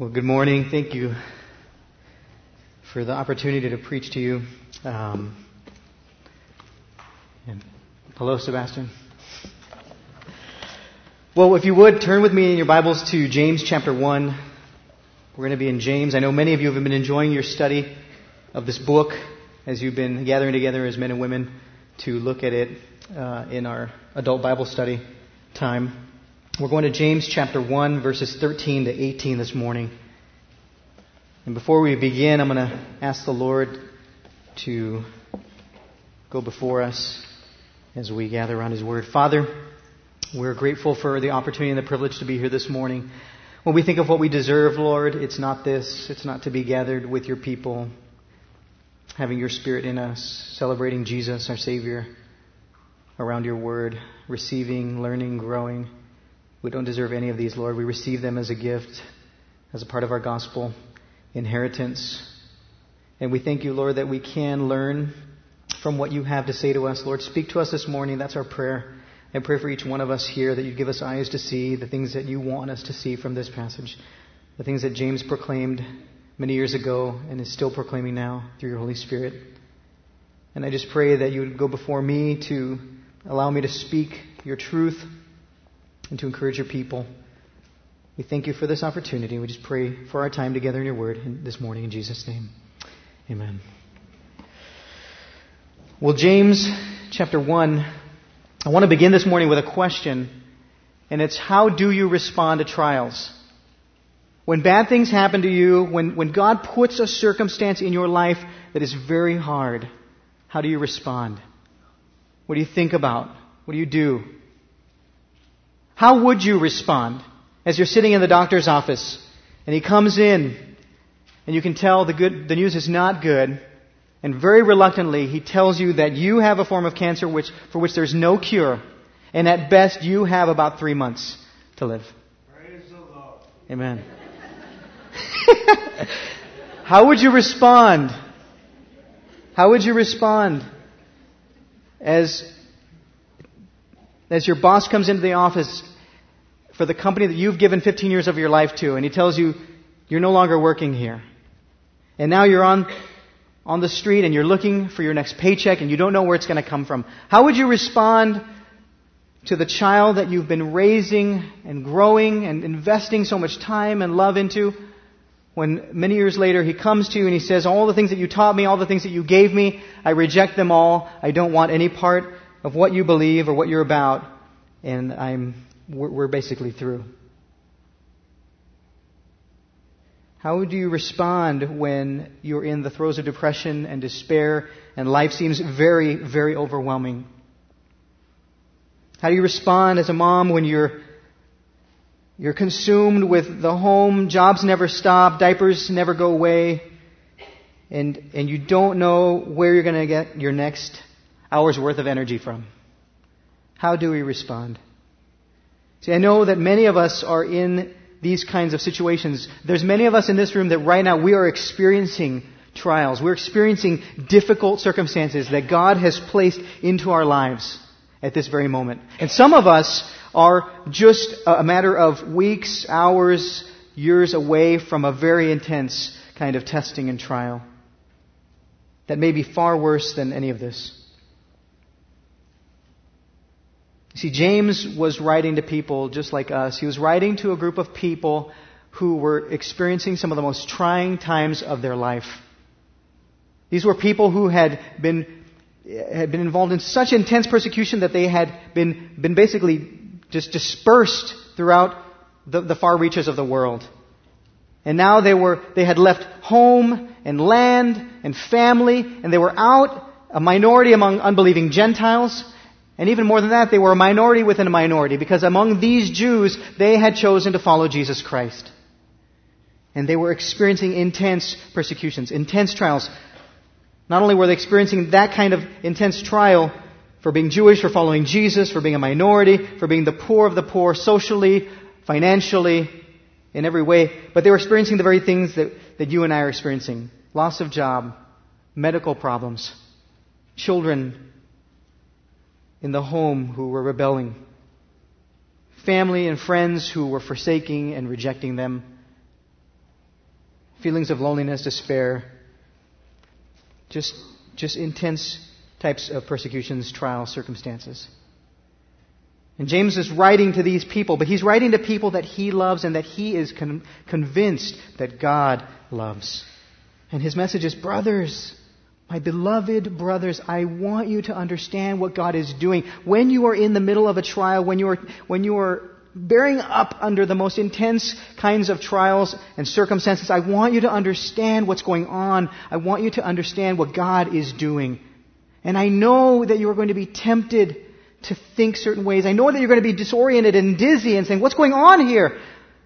Well, good morning. Thank you for the opportunity to preach to you. Um, and hello, Sebastian. Well, if you would, turn with me in your Bibles to James chapter 1. We're going to be in James. I know many of you have been enjoying your study of this book as you've been gathering together as men and women to look at it uh, in our adult Bible study time. We're going to James chapter 1, verses 13 to 18 this morning. And before we begin, I'm going to ask the Lord to go before us as we gather around His Word. Father, we're grateful for the opportunity and the privilege to be here this morning. When we think of what we deserve, Lord, it's not this. It's not to be gathered with your people, having your Spirit in us, celebrating Jesus, our Savior, around your Word, receiving, learning, growing. We don't deserve any of these, Lord. We receive them as a gift, as a part of our gospel inheritance. And we thank you, Lord, that we can learn from what you have to say to us. Lord, speak to us this morning. That's our prayer. I pray for each one of us here that you give us eyes to see the things that you want us to see from this passage, the things that James proclaimed many years ago and is still proclaiming now through your Holy Spirit. And I just pray that you would go before me to allow me to speak your truth and to encourage your people. We thank you for this opportunity. We just pray for our time together in your word this morning in Jesus' name. Amen. Well, James chapter 1, I want to begin this morning with a question, and it's how do you respond to trials? When bad things happen to you, when, when God puts a circumstance in your life that is very hard, how do you respond? What do you think about? What do you do? How would you respond as you're sitting in the doctor's office and he comes in and you can tell the good, the news is not good and very reluctantly he tells you that you have a form of cancer which, for which there's no cure and at best you have about three months to live. Praise the Lord. Amen. How would you respond? How would you respond as as your boss comes into the office for the company that you've given 15 years of your life to, and he tells you you're no longer working here. And now you're on, on the street and you're looking for your next paycheck and you don't know where it's going to come from. How would you respond to the child that you've been raising and growing and investing so much time and love into? When many years later he comes to you and he says, All the things that you taught me, all the things that you gave me, I reject them all. I don't want any part of what you believe or what you're about, and I'm, we're, basically through. How do you respond when you're in the throes of depression and despair and life seems very, very overwhelming? How do you respond as a mom when you're you're consumed with the home, jobs never stop, diapers never go away, and, and you don't know where you're going to get your next hours worth of energy from? How do we respond? See, I know that many of us are in these kinds of situations. There's many of us in this room that right now we are experiencing trials. We're experiencing difficult circumstances that God has placed into our lives at this very moment. And some of us are just a matter of weeks, hours, years away from a very intense kind of testing and trial that may be far worse than any of this. See, James was writing to people just like us. He was writing to a group of people who were experiencing some of the most trying times of their life. These were people who had been, had been involved in such intense persecution that they had been, been basically just dispersed throughout the, the far reaches of the world. And now they were, they had left home and land and family, and they were out, a minority among unbelieving Gentiles, and even more than that, they were a minority within a minority because among these Jews, they had chosen to follow Jesus Christ. And they were experiencing intense persecutions, intense trials. Not only were they experiencing that kind of intense trial for being Jewish, for following Jesus, for being a minority, for being the poor of the poor socially, financially, in every way, but they were experiencing the very things that, that you and I are experiencing. Loss of job, medical problems, children in the home who were rebelling, family and friends who were forsaking and rejecting them, feelings of loneliness, despair, just, just intense types of persecutions, trials, circumstances. And James is writing to these people, but he's writing to people that he loves and that he is con- convinced that God loves. And his message is, brothers, my beloved brothers, I want you to understand what God is doing. When you are in the middle of a trial, when you are, when you are bearing up under the most intense kinds of trials and circumstances, I want you to understand what's going on. I want you to understand what God is doing. And I know that you are going to be tempted to think certain ways. I know that you're going to be disoriented and dizzy and saying, what's going on here?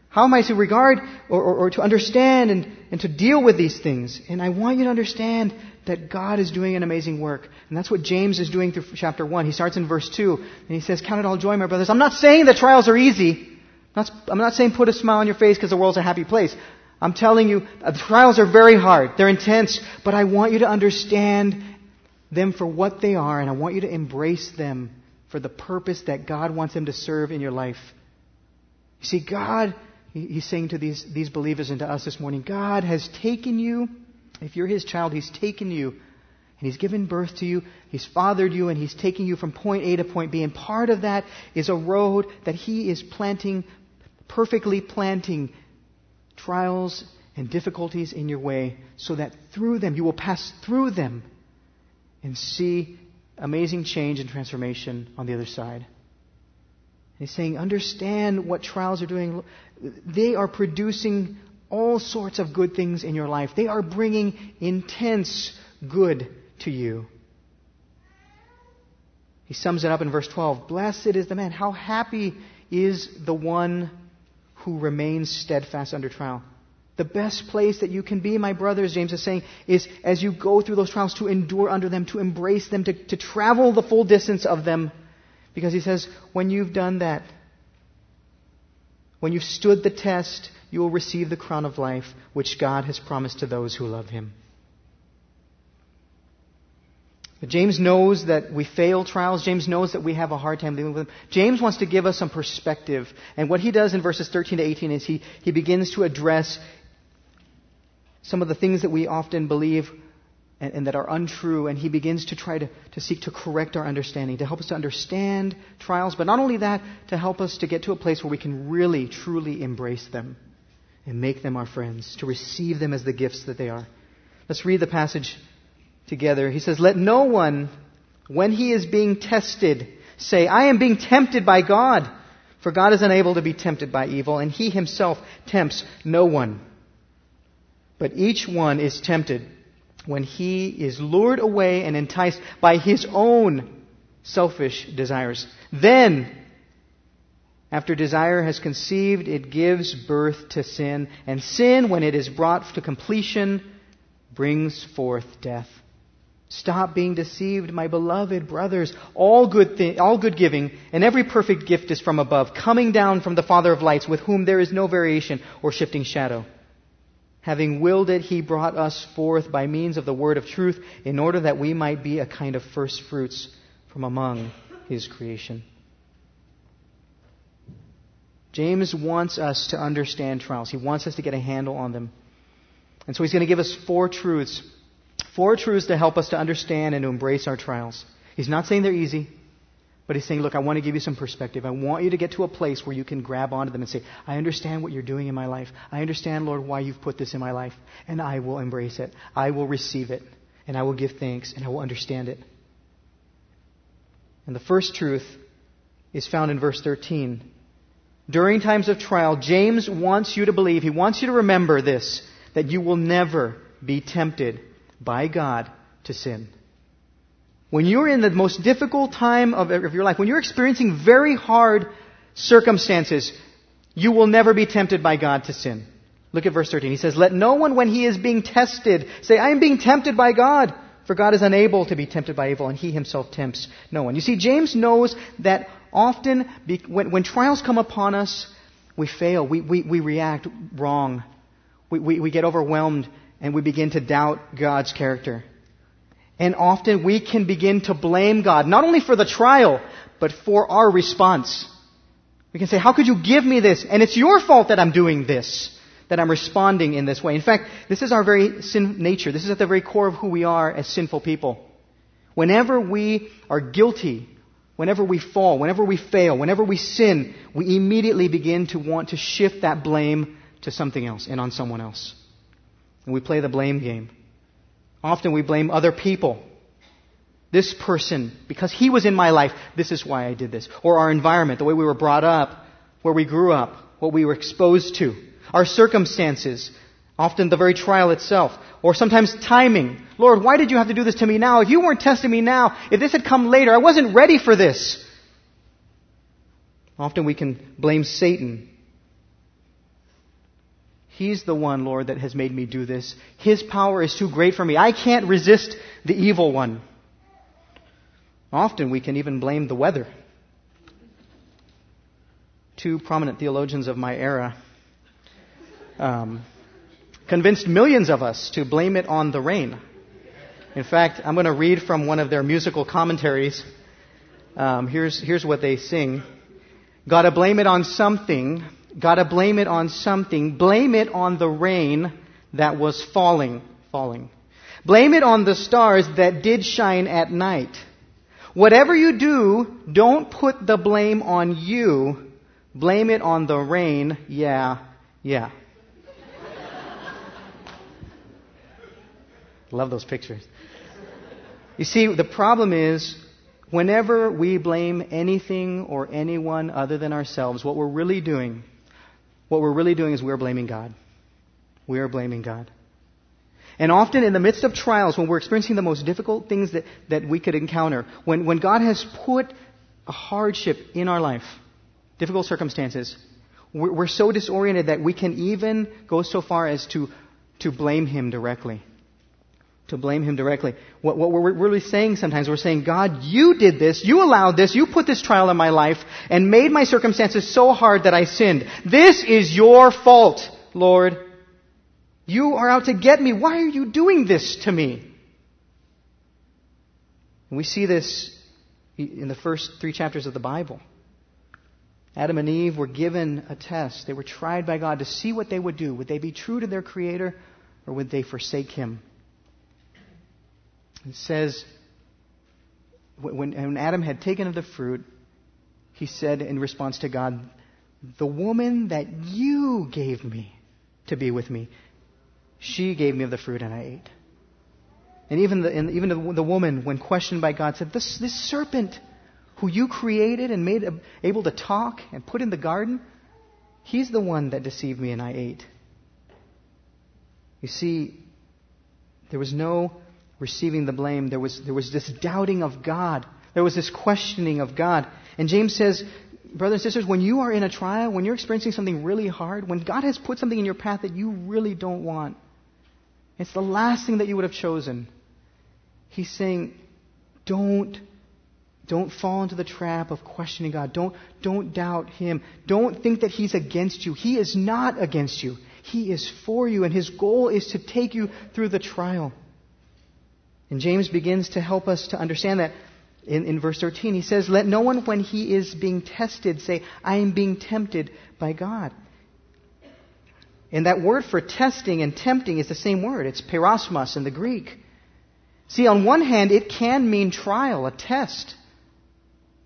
How am I to regard or, or, or, to understand and, and to deal with these things? And I want you to understand that God is doing an amazing work. And that's what James is doing through chapter 1. He starts in verse 2 and he says, Count it all joy, my brothers. I'm not saying that trials are easy. I'm not, I'm not saying put a smile on your face because the world's a happy place. I'm telling you, uh, trials are very hard. They're intense. But I want you to understand them for what they are and I want you to embrace them for the purpose that God wants them to serve in your life. You see, God, He's saying to these, these believers and to us this morning, God has taken you, if you're His child, He's taken you and He's given birth to you, He's fathered you, and He's taking you from point A to point B. And part of that is a road that He is planting, perfectly planting trials and difficulties in your way so that through them, you will pass through them and see amazing change and transformation on the other side. He's saying, understand what trials are doing. They are producing all sorts of good things in your life. They are bringing intense good to you. He sums it up in verse 12 Blessed is the man. How happy is the one who remains steadfast under trial. The best place that you can be, my brothers, James is saying, is as you go through those trials to endure under them, to embrace them, to, to travel the full distance of them. Because he says, when you've done that, when you've stood the test, you will receive the crown of life which God has promised to those who love him. But James knows that we fail trials. James knows that we have a hard time dealing with them. James wants to give us some perspective. And what he does in verses 13 to 18 is he, he begins to address some of the things that we often believe and, and, that are untrue, and he begins to try to, to seek to correct our understanding, to help us to understand trials, but not only that, to help us to get to a place where we can really, truly embrace them and make them our friends, to receive them as the gifts that they are. Let's read the passage together. He says, Let no one, when he is being tested, say, I am being tempted by God. For God is unable to be tempted by evil, and he himself tempts no one. But each one is tempted when he is lured away and enticed by his own selfish desires. Then, after desire has conceived, it gives birth to sin. And sin, when it is brought to completion, brings forth death. Stop being deceived, my beloved brothers. All good, thi- all good giving and every perfect gift is from above, coming down from the Father of lights, with whom there is no variation or shifting shadow. Having willed it, he brought us forth by means of the word of truth, in order that we might be a kind of first fruits from among his creation. James wants us to understand trials. He wants us to get a handle on them. And so he's going to give us four truths. Four truths to help us to understand and to embrace our trials. He's not saying they're easy. But he's saying, look, I want to give you some perspective. I want you to get to a place where you can grab onto them and say, I understand what you're doing in my life. I understand, Lord, why you've put this in my life. And I will embrace it. I will receive it. And I will give thanks. And I will understand it. And the first truth is found in verse 13. During times of trial, James wants you to believe, he wants you to remember this, that you will never be tempted by God to sin. When you're in the most difficult time of, of your life, when you're experiencing very hard circumstances, you will never be tempted by God to sin. Look at verse 13. He says, Let no one, when he is being tested, say, I am being tempted by God. For God is unable to be tempted by evil, and he himself tempts no one. You see, James knows that often, when, when trials come upon us, we fail. We, we, we react wrong. We, we, we get overwhelmed, and we begin to doubt God's character. And often we can begin to blame God, not only for the trial, but for our response. We can say, how could you give me this? And it's your fault that I'm doing this. that I'm responding in this way. In fact, this is our very sin nature. This is at the very core of who we are as sinful people. Whenever we are guilty, whenever we fall, whenever we fail, whenever we sin, we immediately begin to want to shift that blame to something else and on someone else. And we play the blame game. Often we blame other people. This person, because he was in my life, this is why I did this. Or our environment, the way we were brought up, where we grew up, what we were exposed to. Our circumstances, often the very trial itself. Or sometimes timing. Lord, why did you have to do this to me now? If you weren't testing me now, if this had come later, I wasn't ready for this. Often we can blame Satan He's the one, Lord, that has made me do this. His power is too great for me. I can't resist the evil one. Often we can even blame the weather. Two prominent theologians of my era um, convinced millions of us to blame it on the rain. In fact, I'm going to read from one of their musical commentaries. Um, here's, here's what they sing Gotta blame it on something Gotta blame it on something. Blame it on the rain that was falling, falling. Blame it on the stars that did shine at night. Whatever you do, don't put the blame on you. Blame it on the rain. Yeah, yeah. Love those pictures. You see, the problem is whenever we blame anything or anyone other than ourselves, what we're really doing what we're really doing is we're blaming God. We are blaming God. And often in the midst of trials, when we're experiencing the most difficult things that, that we could encounter, when, when God has put a hardship in our life, difficult circumstances, we're, we're so disoriented that we can even go so far as to, to blame Him directly to blame him directly. What, what, we're really saying sometimes, we're saying, God, you did this, you allowed this, you put this trial in my life, and made my circumstances so hard that I sinned. This is your fault, Lord. You are out to get me. Why are you doing this to me? We see this in the first three chapters of the Bible. Adam and Eve were given a test. They were tried by God to see what they would do. Would they be true to their Creator, or would they forsake Him? It says, when, when Adam had taken of the fruit, he said in response to God, The woman that you gave me to be with me, she gave me of the fruit and I ate. And even the, and even the, the woman, when questioned by God, said, this, this serpent who you created and made able to talk and put in the garden, he's the one that deceived me and I ate. You see, there was no receiving the blame, there was, there was this doubting of God. There was this questioning of God. And James says, brothers and sisters, when you are in a trial, when you're experiencing something really hard, when God has put something in your path that you really don't want, it's the last thing that you would have chosen. He's saying, don't, don't fall into the trap of questioning God. Don't, don't doubt Him. Don't think that He's against you. He is not against you. He is for you, and His goal is to take you through the trial. And James begins to help us to understand that in, in verse 13. He says, Let no one, when he is being tested, say, I am being tempted by God. And that word for testing and tempting is the same word. It's peirasmos in the Greek. See, on one hand, it can mean trial, a test.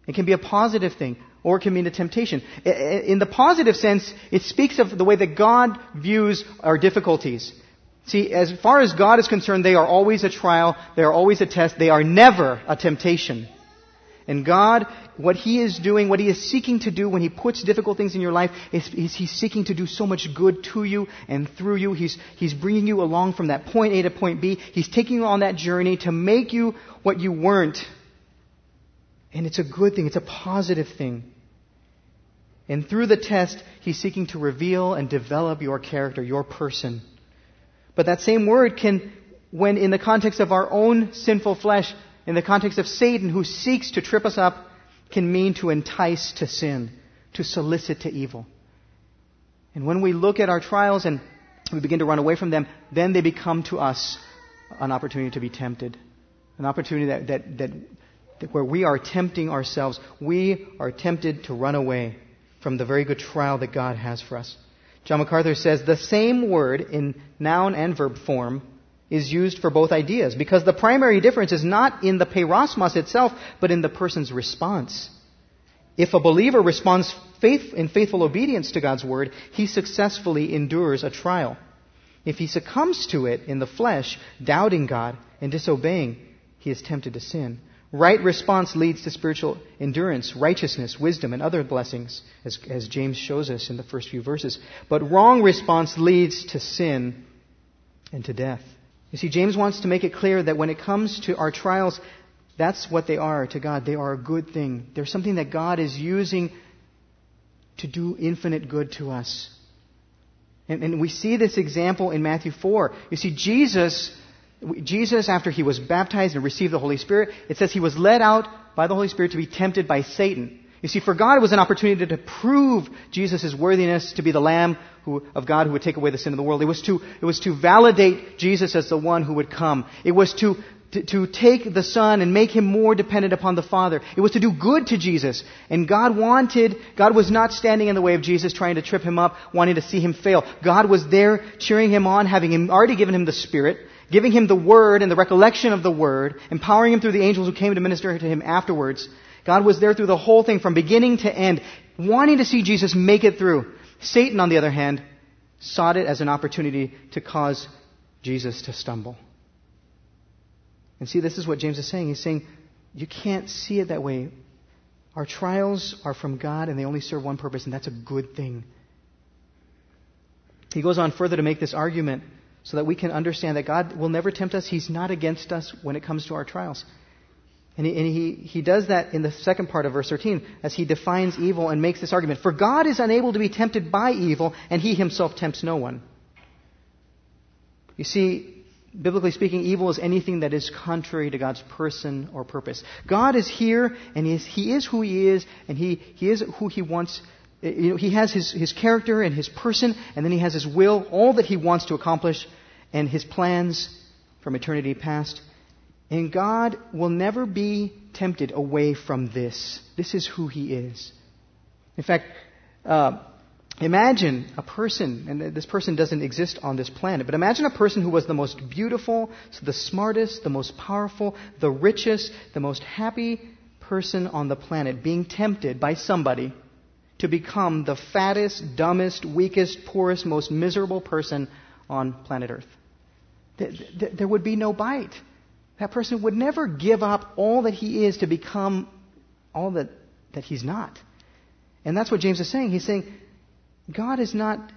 It can be a positive thing, or it can mean a temptation. In the positive sense, it speaks of the way that God views our difficulties. See, as far as God is concerned, they are always a trial, they are always a test, they are never a temptation. And God, what He is doing, what He is seeking to do when He puts difficult things in your life, is, is He's seeking to do so much good to you and through you. He's, he's bringing you along from that point A to point B. He's taking you on that journey to make you what you weren't. And it's a good thing, it's a positive thing. And through the test, He's seeking to reveal and develop your character, your person. But that same word can, when in the context of our own sinful flesh, in the context of Satan who seeks to trip us up, can mean to entice to sin, to solicit to evil. And when we look at our trials and we begin to run away from them, then they become to us an opportunity to be tempted. An opportunity that, that, that, that where we are tempting ourselves. We are tempted to run away from the very good trial that God has for us. John MacArthur says the same word in noun and verb form is used for both ideas because the primary difference is not in the peirasmos itself, but in the person's response. If a believer responds faith, in faithful obedience to God's word, he successfully endures a trial. If he succumbs to it in the flesh, doubting God and disobeying, he is tempted to sin. Right response leads to spiritual endurance, righteousness, wisdom, and other blessings, as, as James shows us in the first few verses. But wrong response leads to sin and to death. You see, James wants to make it clear that when it comes to our trials, that's what they are to God. They are a good thing. They're something that God is using to do infinite good to us. And, and we see this example in Matthew 4. You see, Jesus, Jesus, after he was baptized and received the Holy Spirit, it says he was led out by the Holy Spirit to be tempted by Satan. You see, for God it was an opportunity to prove Jesus' worthiness to be the Lamb who, of God who would take away the sin of the world. It was to, it was to validate Jesus as the one who would come. It was to, to, to take the Son and make him more dependent upon the Father. It was to do good to Jesus. And God wanted, God was not standing in the way of Jesus trying to trip him up, wanting to see him fail. God was there cheering him on, having him, already given him the Spirit, giving him the Word and the recollection of the Word, empowering him through the angels who came to minister to him afterwards. God was there through the whole thing from beginning to end, wanting to see Jesus make it through. Satan, on the other hand, sought it as an opportunity to cause Jesus to stumble. And see, this is what James is saying. He's saying, you can't see it that way. Our trials are from God and they only serve one purpose, and that's a good thing. He goes on further to make this argument so that we can understand that God will never tempt us. He's not against us when it comes to our trials. And, he, and he, he does that in the second part of verse 13 as he defines evil and makes this argument. For God is unable to be tempted by evil, and he himself tempts no one. You see, biblically speaking, evil is anything that is contrary to God's person or purpose. God is here, and he is, he is who he is, and he, he is who he wants. You know, he has his, his character and his person, and then he has his will, all that he wants to accomplish, and his plans from eternity past. And God will never be tempted away from this. This is who He is. In fact, uh, imagine a person, and this person doesn't exist on this planet, but imagine a person who was the most beautiful, the smartest, the most powerful, the richest, the most happy person on the planet being tempted by somebody to become the fattest, dumbest, weakest, poorest, most miserable person on planet Earth. There would be no bite. That person would never give up all that he is to become all that, that he's not. And that's what James is saying. He's saying, God is not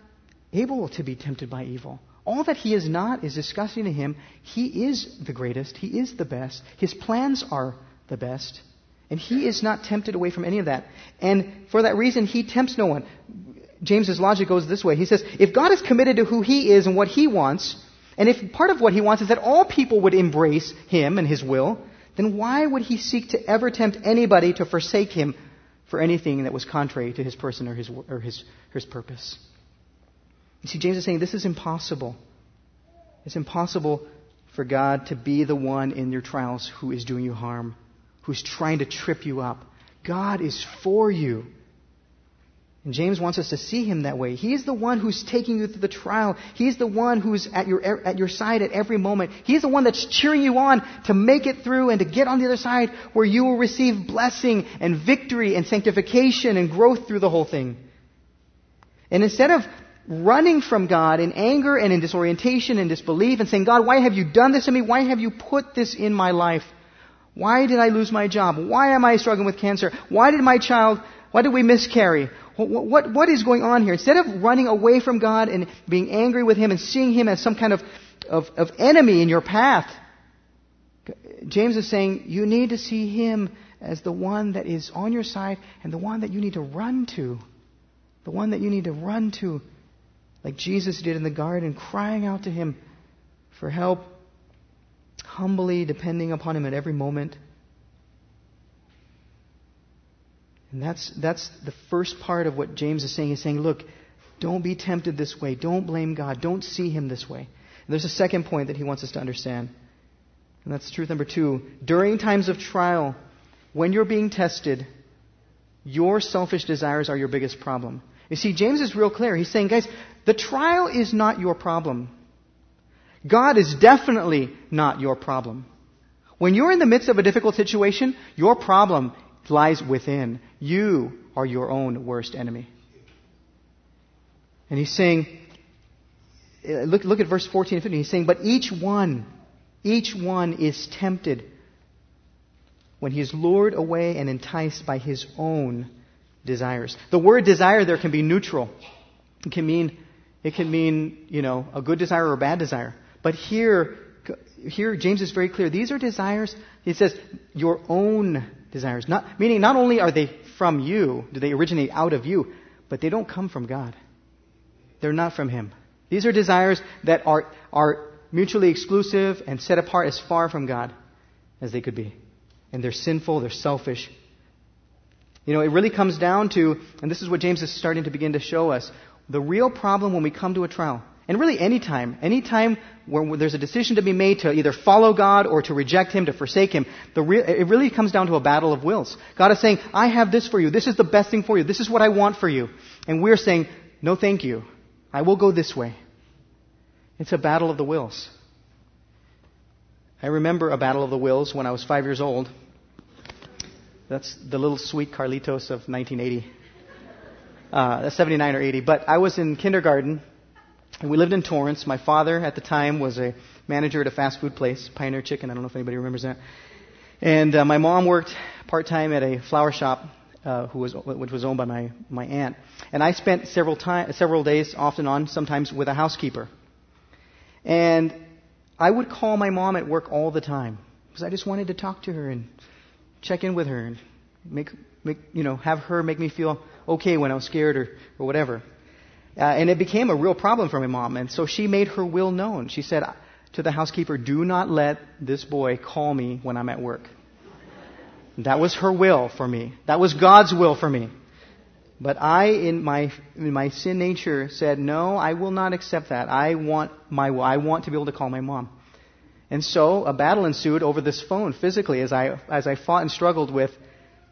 able to be tempted by evil. All that he is not is disgusting to him. He is the greatest. He is the best. His plans are the best. And he is not tempted away from any of that. And for that reason, he tempts no one. James's logic goes this way. He says, if God is committed to who he is and what he wants, and if part of what he wants is that all people would embrace him and his will, then why would he seek to ever tempt anybody to forsake him for anything that was contrary to his person or his, or his, his purpose? You see, James is saying this is impossible. It's impossible for God to be the one in your trials who is doing you harm, who's trying to trip you up. God is for you. And James wants us to see him that way. He's the one who's taking you through the trial. He's the one who's at your, er, at your side at every moment. He's the one that's cheering you on to make it through and to get on the other side where you will receive blessing and victory and sanctification and growth through the whole thing. And instead of running from God in anger and in disorientation and disbelief and saying, God, why have you done this to me? Why have you put this in my life? Why did I lose my job? Why am I struggling with cancer? Why did my child, why did we miscarry? What, what, what is going on here? Instead of running away from God and being angry with Him and seeing Him as some kind of, of, of enemy in your path, James is saying you need to see Him as the one that is on your side and the one that you need to run to. The one that you need to run to, like Jesus did in the garden, crying out to Him for help, humbly depending upon Him at every moment. And that's, that's the first part of what James is saying. He's saying, look, don't be tempted this way. Don't blame God. Don't see Him this way. And there's a second point that he wants us to understand. And that's truth number two. During times of trial, when you're being tested, your selfish desires are your biggest problem. You see, James is real clear. He's saying, guys, the trial is not your problem. God is definitely not your problem. When you're in the midst of a difficult situation, your problem lies within. You are your own worst enemy. And he's saying, uh, look, look at verse 14 and 15. He's saying, But each one, each one is tempted when he is lured away and enticed by his own desires. The word desire there can be neutral. It can mean, it can mean, you know, a good desire or a bad desire. But here, here James is very clear. These are desires, he says, your own desires. Not, meaning not only are they from you, do they originate out of you, but they don't come from God. They're not from Him. These are desires that are, are mutually exclusive and set apart as far from God as they could be. And they're sinful, they're selfish. You know, it really comes down to, and this is what James is starting to begin to show us, the real problem when we come to a trial and really any time, any time where there's a decision to be made to either follow God or to reject Him, to forsake Him, re- it really comes down to a battle of wills. God is saying, I have this for you. This is the best thing for you. This is what I want for you. And we're saying, no thank you. I will go this way. It's a battle of the wills. I remember a battle of the wills when I was five years old. That's the little sweet Carlitos of 1980. Uh, 79 or 80. But I was in kindergarten we lived in Torrance. My father at the time was a manager at a fast food place, Pioneer Chicken. I don't know if anybody remembers that. And uh, my mom worked part time at a flower shop, uh, who was which was owned by my my aunt. And I spent several time several days off and on, sometimes with a housekeeper. And I would call my mom at work all the time because I just wanted to talk to her and check in with her and make make you know have her make me feel okay when I was scared or or whatever. Uh, and it became a real problem for my mom. And so she made her will known. She said to the housekeeper, Do not let this boy call me when I'm at work. That was her will for me. That was God's will for me. But I, in my, in my sin nature, said, No, I will not accept that. I want my I want to be able to call my mom. And so a battle ensued over this phone physically as I, as I fought and struggled with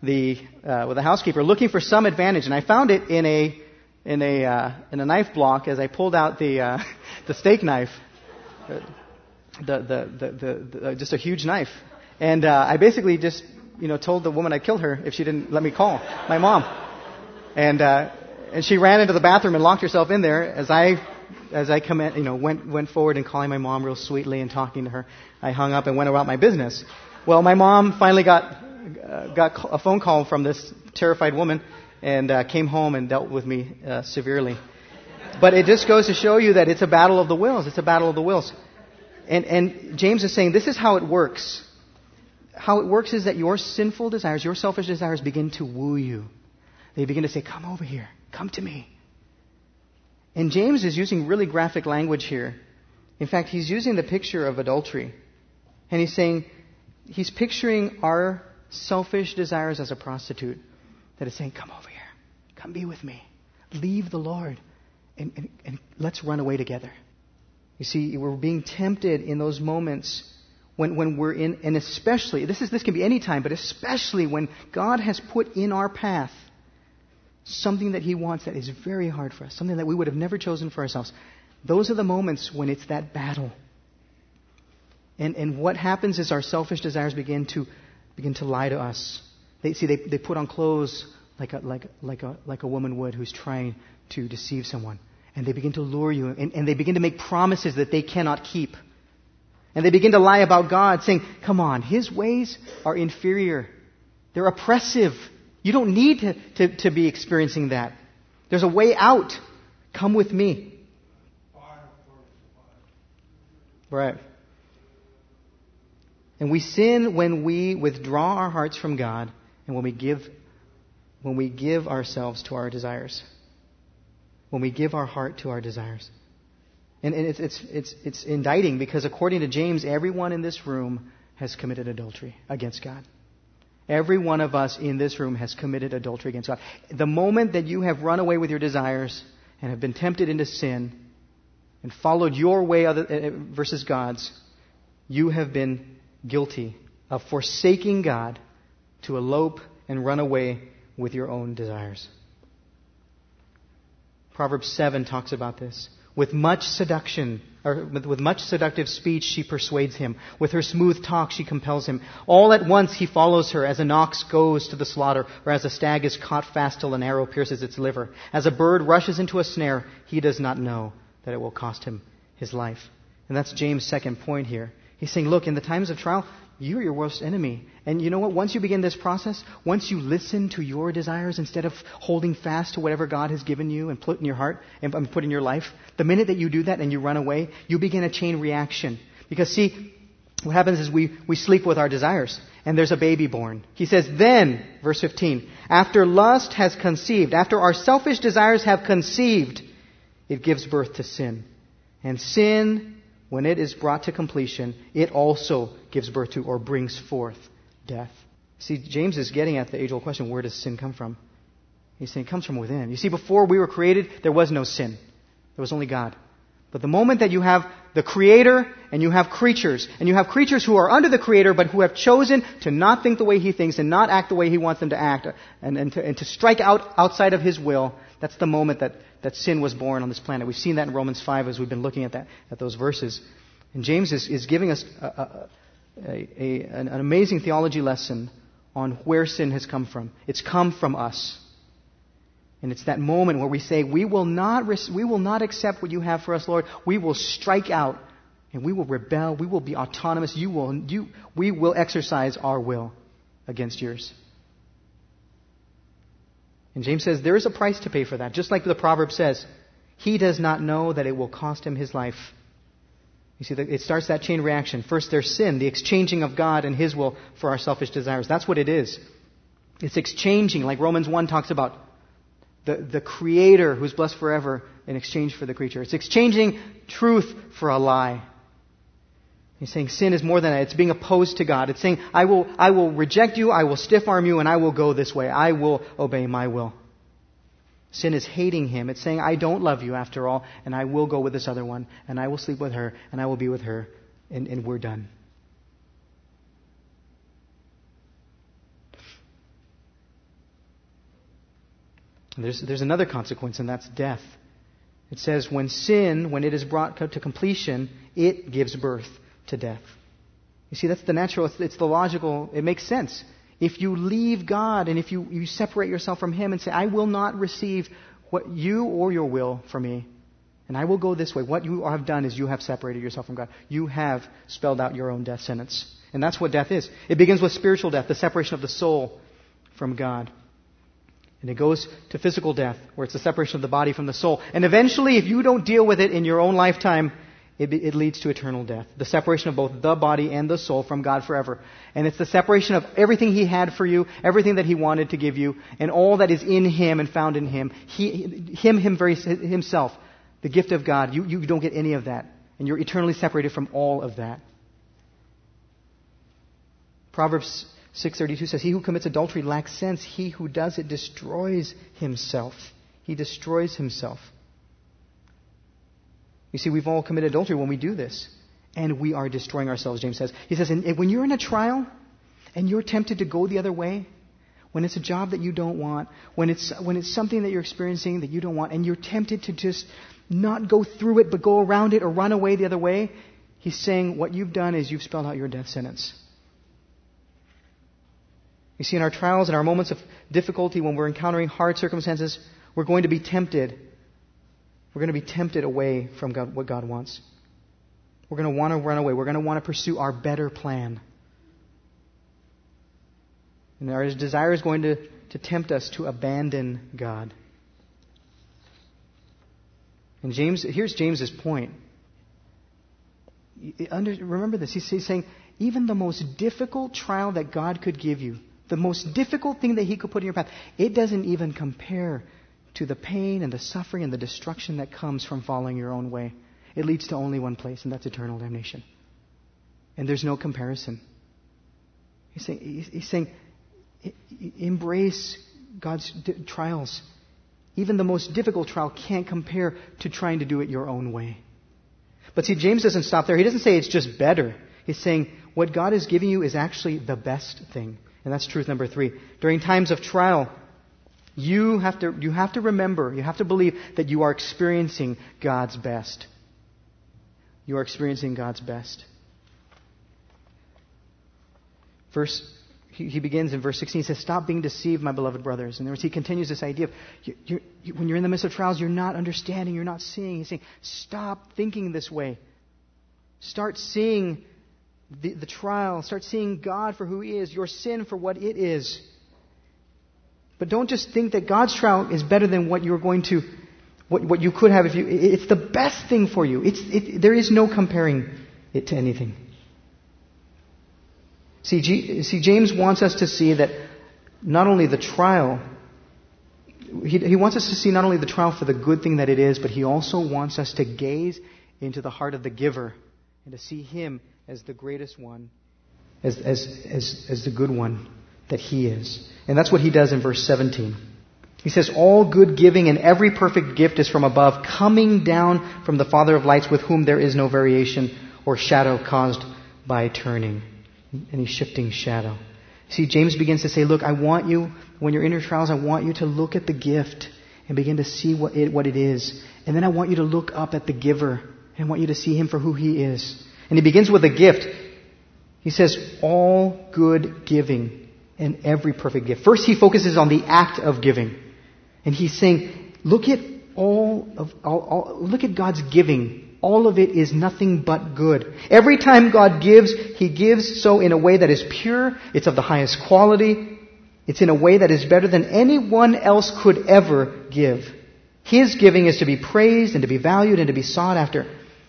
the, uh, with the housekeeper, looking for some advantage. And I found it in a in a uh, in a knife block as I pulled out the uh, the steak knife, the the the, the, the uh, just a huge knife, and uh, I basically just you know told the woman I killed her if she didn't let me call my mom, and uh, and she ran into the bathroom and locked herself in there as I as I come in, you know went went forward and calling my mom real sweetly and talking to her. I hung up and went about my business. Well, my mom finally got uh, got a phone call from this terrified woman and uh, came home and dealt with me uh, severely. But it just goes to show you that it's a battle of the wills. It's a battle of the wills. And, and James is saying this is how it works. How it works is that your sinful desires, your selfish desires begin to woo you. They begin to say, Come over here. Come to me. And James is using really graphic language here. In fact, he's using the picture of adultery. And he's saying, he's picturing our selfish desires as a prostitute that is saying, Come over here. Come be with me. Leave the Lord and, and, and let's run away together. You see, we're being tempted in those moments when, when we're in, and especially, this, is, this can be any time, but especially when God has put in our path something that He wants that is very hard for us, something that we would have never chosen for ourselves. Those are the moments when it's that battle. And, and what happens is our selfish desires begin to, begin to lie to us. They, see, they, they put on clothes like a, like, like, a, like a woman would who's trying to deceive someone. And they begin to lure you, and, and they begin to make promises that they cannot keep. And they begin to lie about God, saying, Come on, His ways are inferior. They're oppressive. You don't need to, to, to be experiencing that. There's a way out. Come with me. Right. And we sin when we withdraw our hearts from God and when we give, when we give ourselves to our desires, when we give our heart to our desires. And, and it's, it's, it's, it's indicting because according to James, everyone in this room has committed adultery against God. Every one of us in this room has committed adultery against God. The moment that you have run away with your desires and have been tempted into sin and followed your way other, uh, versus God's, you have been guilty of forsaking God to elope and run away with your own desires. Proverbs 7 talks about this. With much seduction, or with, much seductive speech, she persuades him. With her smooth talk, she compels him. All at once, he follows her, as an ox goes to the slaughter, or as a stag is caught fast till an arrow pierces its liver. As a bird rushes into a snare, he does not know that it will cost him his life. And that's James' second point here. He's saying, look, in the times of trial, you're your worst enemy. And you know what? Once you begin this process, once you listen to your desires instead of holding fast to whatever God has given you and put in your heart and put in your life, the minute that you do that and you run away, you begin a chain reaction. Because see, what happens is we, we sleep with our desires and there's a baby born. He says, then, verse 15, after lust has conceived, after our selfish desires have conceived, it gives birth to sin. And sin when it is brought to completion, it also gives birth to or brings forth death. See, James is getting at the age old question where does sin come from? He's saying it comes from within. You see, before we were created, there was no sin, there was only God. But the moment that you have the Creator and you have creatures, and you have creatures who are under the Creator but who have chosen to not think the way He thinks and not act the way He wants them to act and, and, to, and to strike out outside of His will, that's the moment that that sin was born on this planet. We've seen that in Romans 5 as we've been looking at, that, at those verses. And James is, is giving us a, a, a, an, amazing theology lesson on where sin has come from. It's come from us. And it's that moment where we say, we will not, we will not accept what you have for us, Lord. We will strike out and we will rebel. We will be autonomous. You will, you, we will exercise our will against yours. And James says there is a price to pay for that. Just like the proverb says, he does not know that it will cost him his life. You see, it starts that chain reaction. First, there's sin, the exchanging of God and his will for our selfish desires. That's what it is. It's exchanging, like Romans 1 talks about the, the creator who's blessed forever in exchange for the creature. It's exchanging truth for a lie. He's saying sin is more than that. It's being opposed to God. It's saying, I will, I will reject you, I will stiff arm you, and I will go this way. I will obey my will. Sin is hating him. It's saying, I don't love you after all, and I will go with this other one, and I will sleep with her, and I will be with her, and, and we're done. there's, there's another consequence, and that's death. It says, when sin, when it is brought to completion, it gives birth to death. You see, that's the natural, it's, it's, the logical, it makes sense. If you leave God and if you, you separate yourself from Him and say, I will not receive what you or your will for me, and I will go this way, what you have done is you have separated yourself from God. You have spelled out your own death sentence. And that's what death is. It begins with spiritual death, the separation of the soul from God. And it goes to physical death, where it's the separation of the body from the soul. And eventually, if you don't deal with it in your own lifetime, it, it, leads to eternal death. The separation of both the body and the soul from God forever. And it's the separation of everything He had for you, everything that He wanted to give you, and all that is in Him and found in Him. He, him, him very, Himself, the gift of God. You, you don't get any of that. And you're eternally separated from all of that. Proverbs 6.32 says, He who commits adultery lacks sense. He who does it destroys himself. He destroys himself. You see, we've all committed adultery when we do this. And we are destroying ourselves, James says. He says, and when you're in a trial and you're tempted to go the other way, when it's a job that you don't want, when it's, when it's something that you're experiencing that you don't want, and you're tempted to just not go through it but go around it or run away the other way, he's saying what you've done is you've spelled out your death sentence. You see, in our trials and our moments of difficulty, when we're encountering hard circumstances, we're going to be tempted we're going to be tempted away from God, what God wants. We're going to want to run away. We're going to want to pursue our better plan. And our desire is going to, to tempt us to abandon God. And James, here's James's point. Under, remember this. He's, he's saying, even the most difficult trial that God could give you, the most difficult thing that He could put in your path, it doesn't even compare to the pain and the suffering and the destruction that comes from following your own way. It leads to only one place, and that's eternal damnation. And there's no comparison. He's saying, he's saying embrace God's trials. Even the most difficult trial can't compare to trying to do it your own way. But see, James doesn't stop there. He doesn't say it's just better. He's saying what God is giving you is actually the best thing. And that's truth number three. During times of trial, You have to, you have to remember, you have to believe that you are experiencing God's best. You are experiencing God's best. Verse, he, he begins in verse 16. He says, Stop being deceived, my beloved brothers. And he continues this idea of you, you, you, when you're in the midst of trials, you're not understanding, you're not seeing. He's saying, Stop thinking this way. Start seeing the, the trial. Start seeing God for who He is, your sin for what it is. But don't just think that God's trial is better than what you're going to, what, what you could have if you. It's the best thing for you. It's, it, there is no comparing it to anything. See, G, see, James wants us to see that not only the trial, he, he wants us to see not only the trial for the good thing that it is, but he also wants us to gaze into the heart of the giver and to see him as the greatest one, as, as, as, as the good one that he is. And that's what he does in verse 17. He says, All good giving and every perfect gift is from above, coming down from the Father of lights, with whom there is no variation or shadow caused by turning any shifting shadow. See, James begins to say, Look, I want you, when you're in your trials, I want you to look at the gift and begin to see what it, what it is. And then I want you to look up at the giver and I want you to see him for who he is. And he begins with a gift. He says, All good giving and every perfect gift. First, he focuses on the act of giving. And he's saying, Look at all of, all, all, look at God's giving all of it is nothing but good. Every time God gives, He gives so in a way that is pure, it's of the highest quality, it's in a way that is better than anyone else could ever give. His giving is to be praised and to be valued and to be sought after.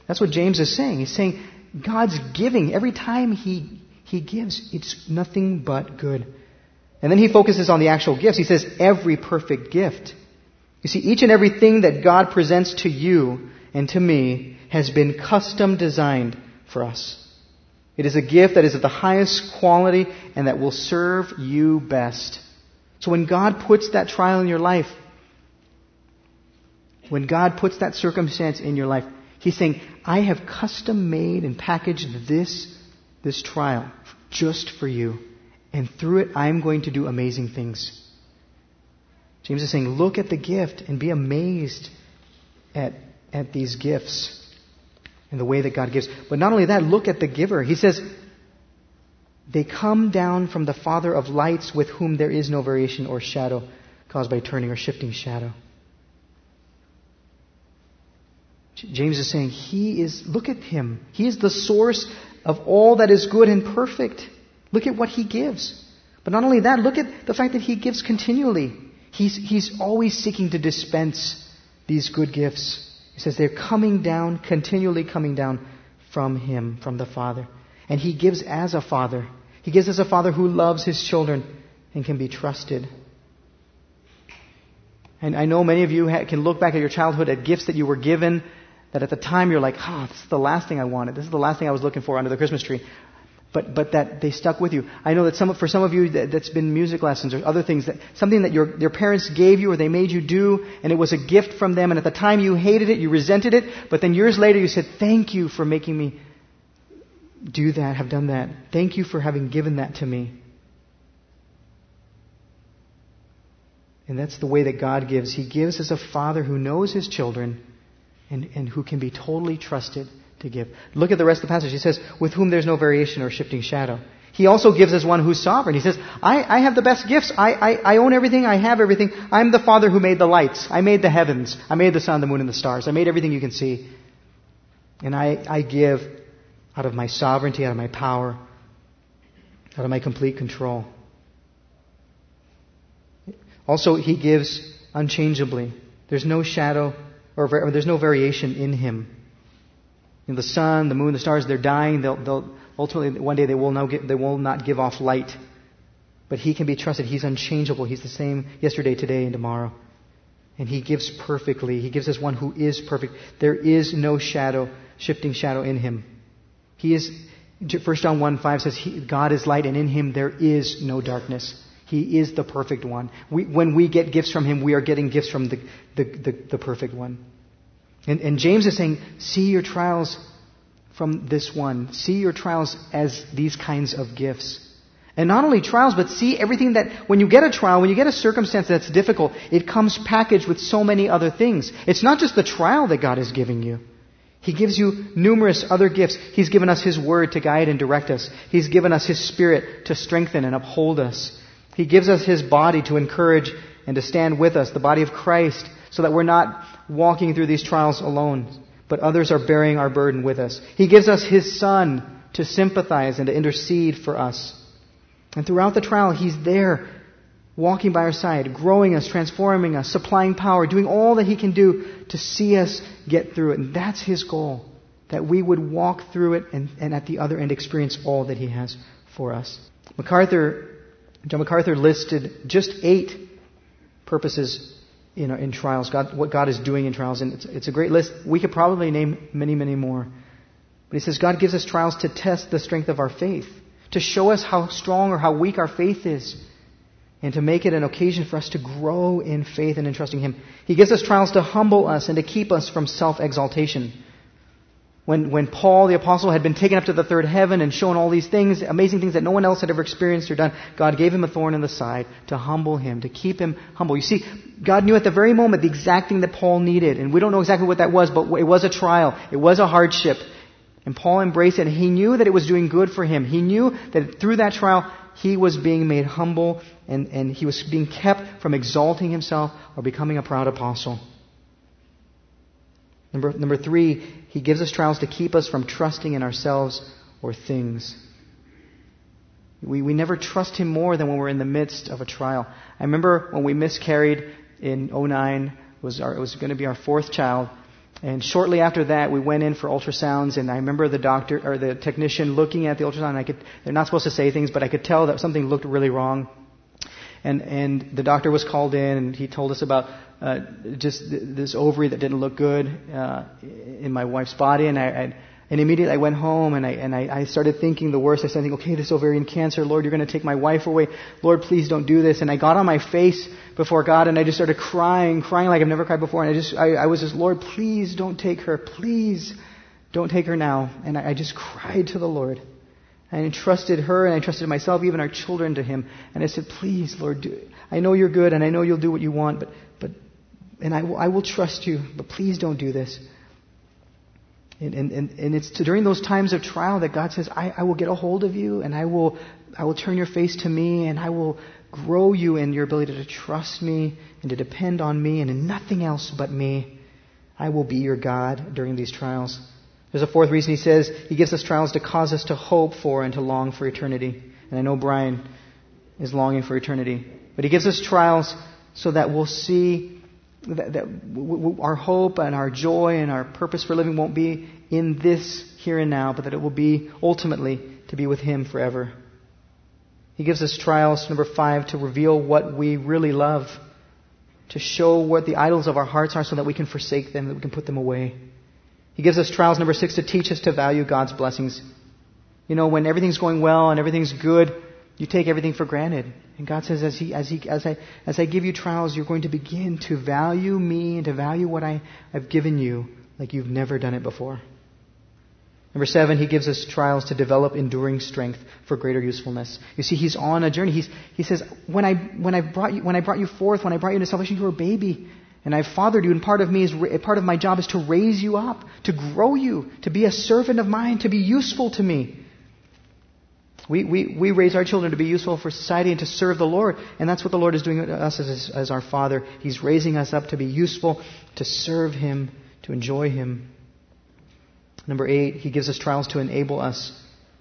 That's what James is saying. He's saying God's giving, every time He, he gives, it's nothing but good. And then he focuses on the actual gifts. He says, every perfect gift. You see, each and everything that God presents to you and to me has been custom designed for us. It is a gift that is of the highest quality and that will serve you best. So when God puts that trial in your life, when God puts that circumstance in your life, He's saying, I have custom made and packaged this, this trial just for you. And through it, I'm going to do amazing things. James is saying, look at the gift and be amazed at, at these gifts and the way that God gives. But not only that, look at the giver. He says, they come down from the Father of lights with whom there is no variation or shadow caused by turning or shifting shadow. James is saying, He is, look at Him. He is the source of all that is good and perfect. Look at what He gives. But not only that, look at the fact that He gives continually. He's, he's always seeking to dispense these good gifts. He says they're coming down, continually coming down from Him, from the Father. And He gives as a Father. He gives as a Father who loves His children and can be trusted. And I know many of you can look back at your childhood at gifts that you were given that at the time you're like, oh, this is the last thing I wanted. This is the last thing I was looking for under the Christmas tree but, but that they stuck with you. I know that some, for some of you that, has been music lessons or other things, that something that your, your parents gave you or they made you do, and it was a gift from them, and at the time you hated it, you resented it, but then years later you said, thank you for making me do that, have done that. Thank you for having given that to me. And that's the way that God gives. He gives as a father who knows his children and, and who can be totally trusted to give. Look at the rest of the passage. He says, with whom there's no variation or shifting shadow. He also gives as one who's sovereign. He says, I, I have the best gifts. I, I, I own everything. I have everything. I'm the Father who made the lights. I made the heavens. I made the sun, the moon, and the stars. I made everything you can see. And I, I give out of my sovereignty, out of my power, out of my complete control. Also, He gives unchangeably. There's no shadow or, or there's no variation in Him. You know, the sun, the moon, the stars, they're dying. They'll, they'll, ultimately, one day they will, get, they will not give off light. But He can be trusted. He's unchangeable. He's the same yesterday, today, and tomorrow. And He gives perfectly. He gives us one who is perfect. There is no shadow, shifting shadow in Him. He is, 1 John 1 5 says, God is light, and in Him there is no darkness. He is the perfect one. We, when we get gifts from Him, we are getting gifts from the, the, the, the perfect one. And, and James is saying, see your trials from this one. See your trials as these kinds of gifts. And not only trials, but see everything that, when you get a trial, when you get a circumstance that's difficult, it comes packaged with so many other things. It's not just the trial that God is giving you. He gives you numerous other gifts. He's given us His Word to guide and direct us. He's given us His Spirit to strengthen and uphold us. He gives us His body to encourage and to stand with us, the body of Christ, so that we're not walking through these trials alone, but others are bearing our burden with us. He gives us His Son to sympathize and to intercede for us. And throughout the trial, He's there, walking by our side, growing us, transforming us, supplying power, doing all that He can do to see us get through it. And that's His goal, that we would walk through it and, and at the other end experience all that He has for us. MacArthur, John MacArthur listed just eight purposes in, in trials, God, what God is doing in trials. And it's, it's a great list. We could probably name many, many more. But he says God gives us trials to test the strength of our faith to show us how strong or how weak our faith is, and to make it an occasion for us to grow in faith and in trusting Him. He gives us trials to humble us and to keep us from self exaltation. When, when Paul the apostle had been taken up to the third heaven and shown all these things, amazing things that no one else had ever experienced or done, God gave him a thorn in the side to humble him, to keep him humble. You see, God knew at the very moment the exact thing that Paul needed, and we don't know exactly what that was, but it was a trial. It was a hardship. And Paul embraced it. And he knew that it was doing good for him. He knew that through that trial, he was being made humble and, and he was being kept from exalting himself or becoming a proud apostle. Number, number three, he gives us trials to keep us from trusting in ourselves or things. We, we never trust him more than when we're in the midst of a trial. I remember when we miscarried in 09, it was, our, it was going to be our fourth child. And shortly after that, we went in for ultrasounds, and I remember the doctor or the technician looking at the ultrasound. I could, they're not supposed to say things, but I could tell that something looked really wrong. And and the doctor was called in, and he told us about uh, just this ovary that didn't look good uh, in my wife's body. And I, I and immediately I went home and I, and I, I started thinking the worst. I started thinking, okay, this ovarian cancer, Lord, you're going to take my wife away. Lord, please don't do this. And I got on my face before God and I just started crying, crying like I've never cried before. And I just, I, I was just, Lord, please don't take her. Please don't take her now. And I, I just cried to the Lord. I entrusted her and I trusted myself, even our children to Him. And I said, please, Lord, do. I know you're good and I know you'll do what you want, but, but, and I will, I will trust you, but please don't do this. And, and, and, it's to, during those times of trial that God says, I, I will get a hold of you and I will, I will turn your face to me and I will grow you in your ability to trust me and to depend on me and in nothing else but me. I will be your God during these trials. There's a fourth reason he says he gives us trials to cause us to hope for and to long for eternity. And I know Brian is longing for eternity. But he gives us trials so that we'll see that, that our hope and our joy and our purpose for living won't be in this here and now, but that it will be ultimately to be with Him forever. He gives us trials, number five, to reveal what we really love, to show what the idols of our hearts are so that we can forsake them, that we can put them away. He gives us trials, number six, to teach us to value God's blessings. You know, when everything's going well and everything's good, you take everything for granted. And God says, as, he, as, he, as, I, as I give you trials, you're going to begin to value me and to value what I, I've given you like you've never done it before. Number seven, he gives us trials to develop enduring strength for greater usefulness. You see, he's on a journey. He's, he says, when I, when, I brought you, when I brought you forth, when I brought you into salvation, you were a baby. And I've fathered you, and part of me is, part of my job is to raise you up, to grow you, to be a servant of mine, to be useful to me. We, we, we raise our children to be useful for society and to serve the Lord. And that's what the Lord is doing to us as, as our Father. He's raising us up to be useful, to serve Him, to enjoy Him. Number eight, He gives us trials to enable us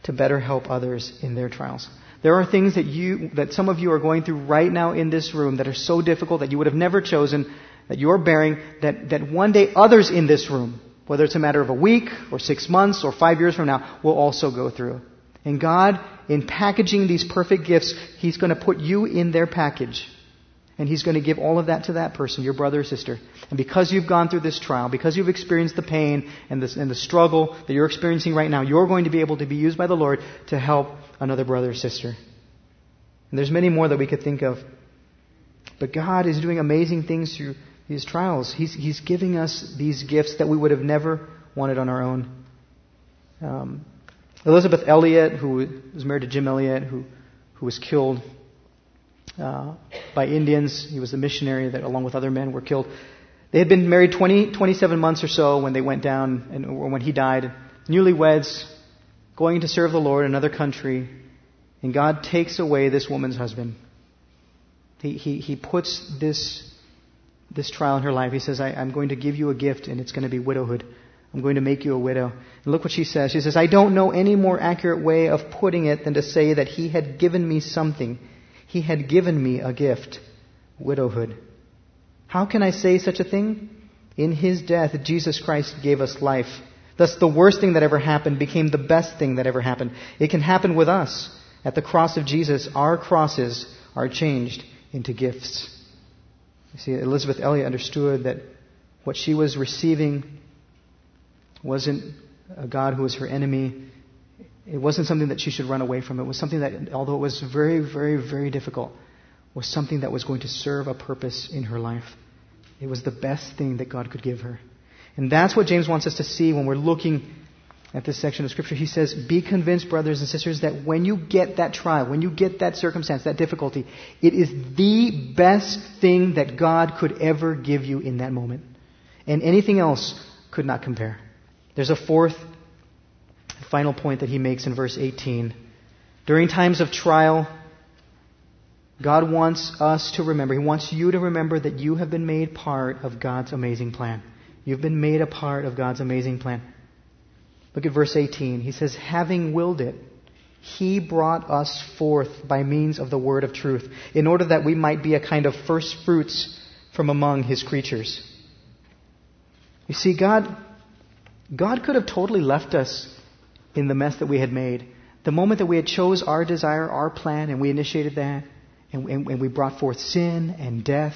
to better help others in their trials. There are things that you, that some of you are going through right now in this room that are so difficult that you would have never chosen, that you're bearing, that, that one day others in this room, whether it's a matter of a week or six months or five years from now, will also go through. And God, in packaging these perfect gifts, He's going to put you in their package. And He's going to give all of that to that person, your brother or sister. And because you've gone through this trial, because you've experienced the pain and and the struggle that you're experiencing right now, you're going to be able to be used by the Lord to help another brother or sister. And there's many more that we could think of. But God is doing amazing things through these trials. He's, he's giving us these gifts that we would have never wanted on our own. Um, Elisabeth Elliot, who was married to Jim Elliot, who, who was killed uh, by Indians. He was a missionary that, along with other men, were killed. They had been married 20, 27 months or so when they went down and or when he died. Newlyweds, going to serve the Lord in another country, and God takes away this woman's husband. He, he, he puts this, this trial in her life. He says, I, I'm going to give you a gift, and it's going to be widowhood. I'm going to make you a widow. And look what she says. She says, I don't know any more accurate way of putting it than to say that he had given me something. He had given me a gift, widowhood. How can I say such a thing? In his death, Jesus Christ gave us life. Thus, the worst thing that ever happened became the best thing that ever happened. It can happen with us. At the cross of Jesus, our crosses are changed into gifts. You see, Elisabeth Elliot understood that what she was receiving wasn't a God who was her enemy. It wasn't something that she should run away from. It was something that, although it was very, very, very difficult, was something that was going to serve a purpose in her life. It was the best thing that God could give her. And that's what James wants us to see when we're looking at this section of Scripture. He says, Be convinced, brothers and sisters, that when you get that trial, when you get that circumstance, that difficulty, it is the best thing that God could ever give you in that moment. And anything else could not compare. There's a fourth, final point that he makes in verse 18. During times of trial, God wants us to remember, He wants you to remember that you have been made part of God's amazing plan. You've been made a part of God's amazing plan. Look at verse 18. He says, Having willed it, He brought us forth by means of the word of truth, in order that we might be a kind of first fruits from among His creatures. You see, God, God could have totally left us in the mess that we had made. The moment that we had chose our desire, our plan, and we initiated that, and, and, and we brought forth sin and death,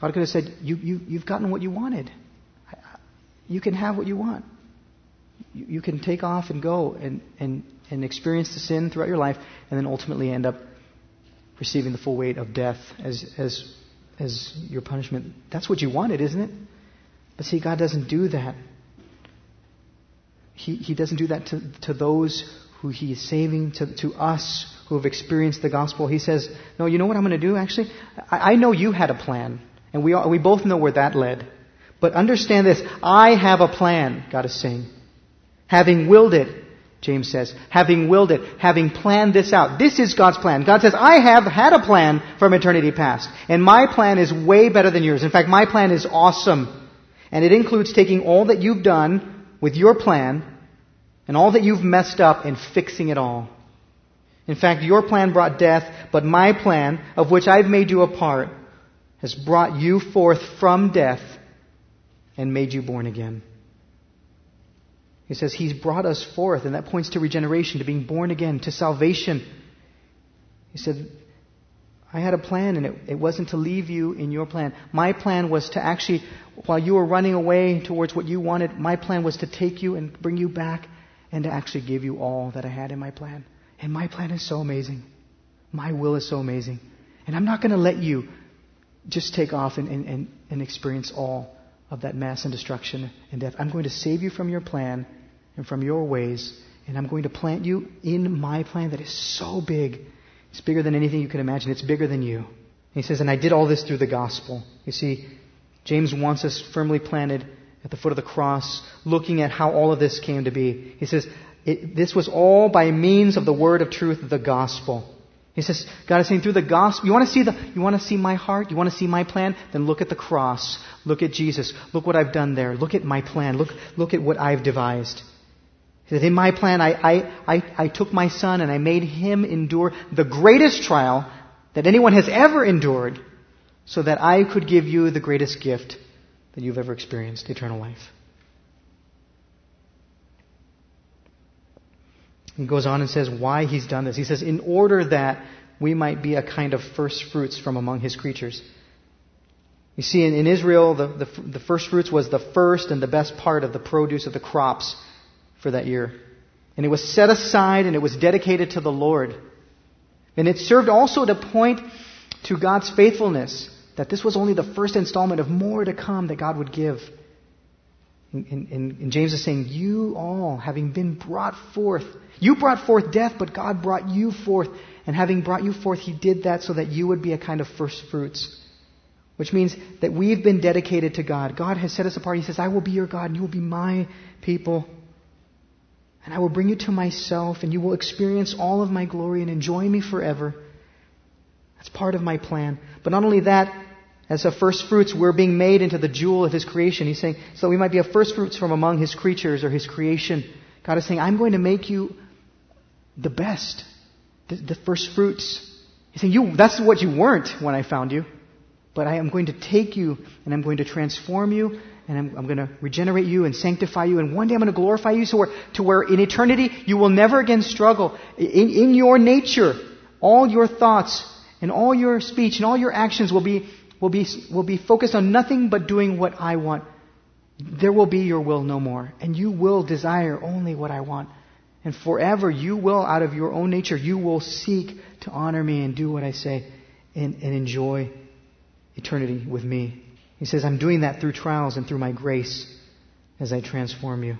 God could have said, you, you, You've gotten what you wanted. You can have what you want. You, can take off and go and, and, and experience the sin throughout your life, and then ultimately end up receiving the full weight of death as, as, as your punishment. That's what you wanted, isn't it? But see, God doesn't do that. He, he doesn't do that to, to those who He is saving, to, to us who have experienced the gospel. He says, No, you know what I'm going to do, actually? I, I know you had a plan, and we, all, we both know where that led. But understand this I have a plan, God is saying. Having willed it, James says, having willed it, having planned this out. This is God's plan. God says, I have had a plan from eternity past. And my plan is way better than yours. In fact, my plan is awesome. And it includes taking all that you've done with your plan and all that you've messed up and fixing it all. In fact, your plan brought death, but my plan, of which I've made you a part, has brought you forth from death and made you born again. He says He's brought us forth, and that points to regeneration, to being born again, to salvation. He said, I had a plan, and it, it wasn't to leave you in your plan. My plan was to actually, while you were running away towards what you wanted, my plan was to take you and bring you back and to actually give you all that I had in my plan. And my plan is so amazing. My will is so amazing. And I'm not going to let you just take off and, and, and experience all of that mass and destruction and death. I'm going to save you from your plan and from your ways, and I'm going to plant you in my plan that is so big. It's bigger than anything you can imagine. It's bigger than you. And he says, and I did all this through the gospel. You see, James wants us firmly planted at the foot of the cross, looking at how all of this came to be. He says, this was all by means of the word of truth, the gospel. He says, God is saying through the gospel, you want to see the, you want to see my heart? You want to see my plan? Then look at the cross. Look at Jesus. Look what I've done there. Look at my plan. Look, look at what I've devised. He said, in my plan, I, I, I, I took my son and I made him endure the greatest trial that anyone has ever endured so that I could give you the greatest gift that you've ever experienced, eternal life. He goes on and says why he's done this. He says, in order that we might be a kind of first fruits from among his creatures. You see, in, in Israel, the, the, the first fruits was the first and the best part of the produce of the crops for that year. And it was set aside and it was dedicated to the Lord. And it served also to point to God's faithfulness, that this was only the first installment of more to come that God would give. And, and, and, James is saying, You all, having been brought forth, you brought forth death, but God brought you forth. And having brought you forth, He did that so that you would be a kind of first fruits. Which means that we've been dedicated to God. God has set us apart. He says, I will be your God, and you will be my people. And I will bring you to myself, and you will experience all of my glory and enjoy me forever. That's part of my plan. But not only that, as a first fruits, we're being made into the jewel of His creation. He's saying, so we might be a first fruits from among His creatures or His creation. God is saying, I'm going to make you the best, the, the first fruits. He's saying, you, that's what you weren't when I found you. But I am going to take you and I'm going to transform you and I'm, I'm going to regenerate you and sanctify you. And one day I'm going to glorify you so where, to where in eternity you will never again struggle. In, in your nature, all your thoughts and all your speech and all your actions will be will be, will be focused on nothing but doing what I want. There will be your will no more. And you will desire only what I want. And forever you will, out of your own nature, you will seek to honor me and do what I say and, and enjoy eternity with me. He says, I'm doing that through trials and through my grace as I transform you.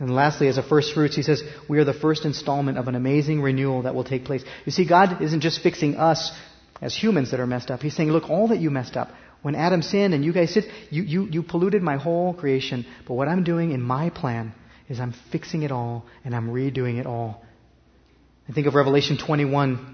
And lastly, as a first fruits, he says, we are the first installment of an amazing renewal that will take place. You see, God isn't just fixing us as humans that are messed up. He's saying, look, all that you messed up. When Adam sinned and you guys sinned, you, you, you polluted my whole creation. But what I'm doing in my plan is I'm fixing it all and I'm redoing it all. I think of Revelation 21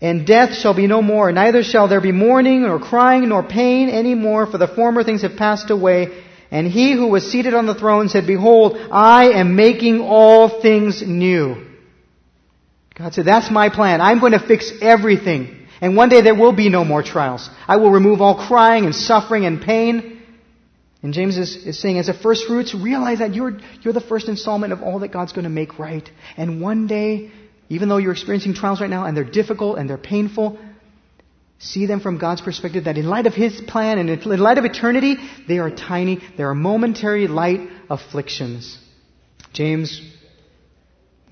and death shall be no more, neither shall there be mourning, nor crying, nor pain any more, for the former things have passed away. And he who was seated on the throne said, Behold, I am making all things new. God said, That's my plan. I'm going to fix everything. And one day there will be no more trials. I will remove all crying and suffering and pain. And James is, is saying, as a first fruits, realize that you're, you're the first installment of all that God's going to make right. And one day, even though you're experiencing trials right now and they're difficult and they're painful, see them from God's perspective that in light of His plan and in light of eternity, they are tiny, they are momentary light afflictions. James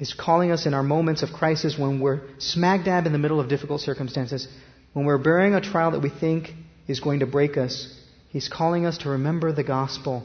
is calling us in our moments of crisis when we're smack dab in the middle of difficult circumstances, when we're bearing a trial that we think is going to break us. He's calling us to remember the gospel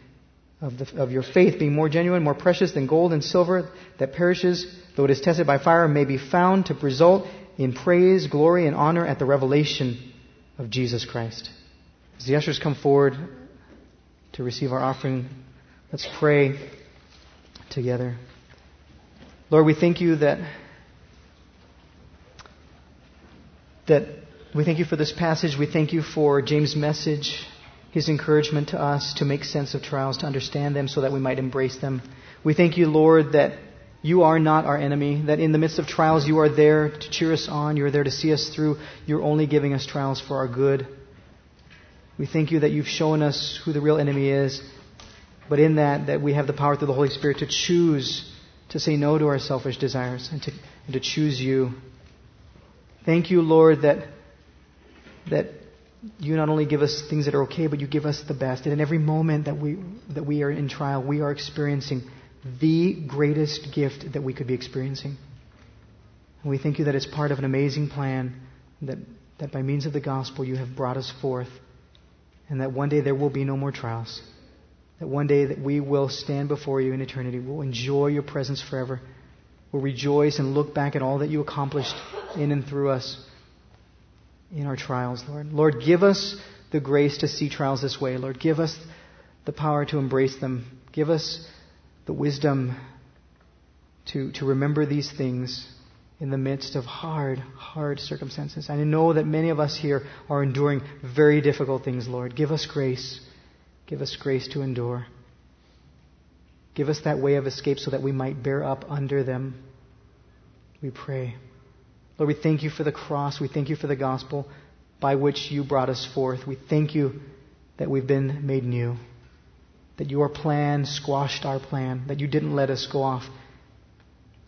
of, the, of your faith, being more genuine, more precious than gold and silver that perishes, though it is tested by fire, may be found to result in praise, glory, and honor at the revelation of Jesus Christ. As the ushers come forward to receive our offering, let's pray together. Lord, we thank you that that we thank you for this passage. We thank you for James' message, his encouragement to us to make sense of trials, to understand them so that we might embrace them. We thank you, Lord, that you are not our enemy, that in the midst of trials you are there to cheer us on, you are there to see us through. You're only giving us trials for our good. We thank you that you've shown us who the real enemy is but in that, that we have the power through the Holy Spirit to choose to say no to our selfish desires and to, and to choose you. Thank you, Lord, that, that you not only give us things that are okay, but you give us the best. And in every moment that we, that we are in trial, we are experiencing the greatest gift that we could be experiencing. And we thank you that it's part of an amazing plan that, that by means of the gospel you have brought us forth, and that one day there will be no more trials that one day that we will stand before you in eternity. We'll enjoy your presence forever. We'll rejoice and look back at all that you accomplished in and through us in our trials, Lord. Lord, give us the grace to see trials this way. Lord, give us the power to embrace them. Give us the wisdom to, to remember these things in the midst of hard, hard circumstances. I know that many of us here are enduring very difficult things, Lord. Give us grace. Give us grace to endure. Give us that way of escape so that we might bear up under them. We pray. Lord, we thank you for the cross. We thank you for the gospel by which you brought us forth. We thank you that we've been made new. That your plan squashed our plan. That you didn't let us go off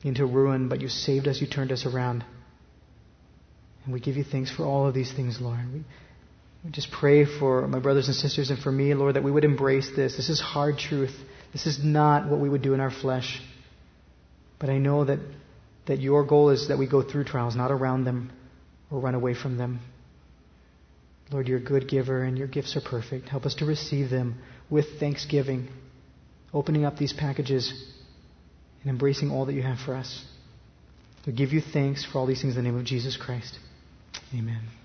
into ruin, but you saved us, you turned us around. And we give you thanks for all of these things, Lord. We, we just pray for my brothers and sisters and for me, Lord, that we would embrace this. This is hard truth. This is not what we would do in our flesh. But I know that, that your goal is that we go through trials, not around them or run away from them. Lord, you're a good giver and your gifts are perfect. Help us to receive them with thanksgiving, opening up these packages and embracing all that you have for us. We give you thanks for all these things in the name of Jesus Christ. Amen.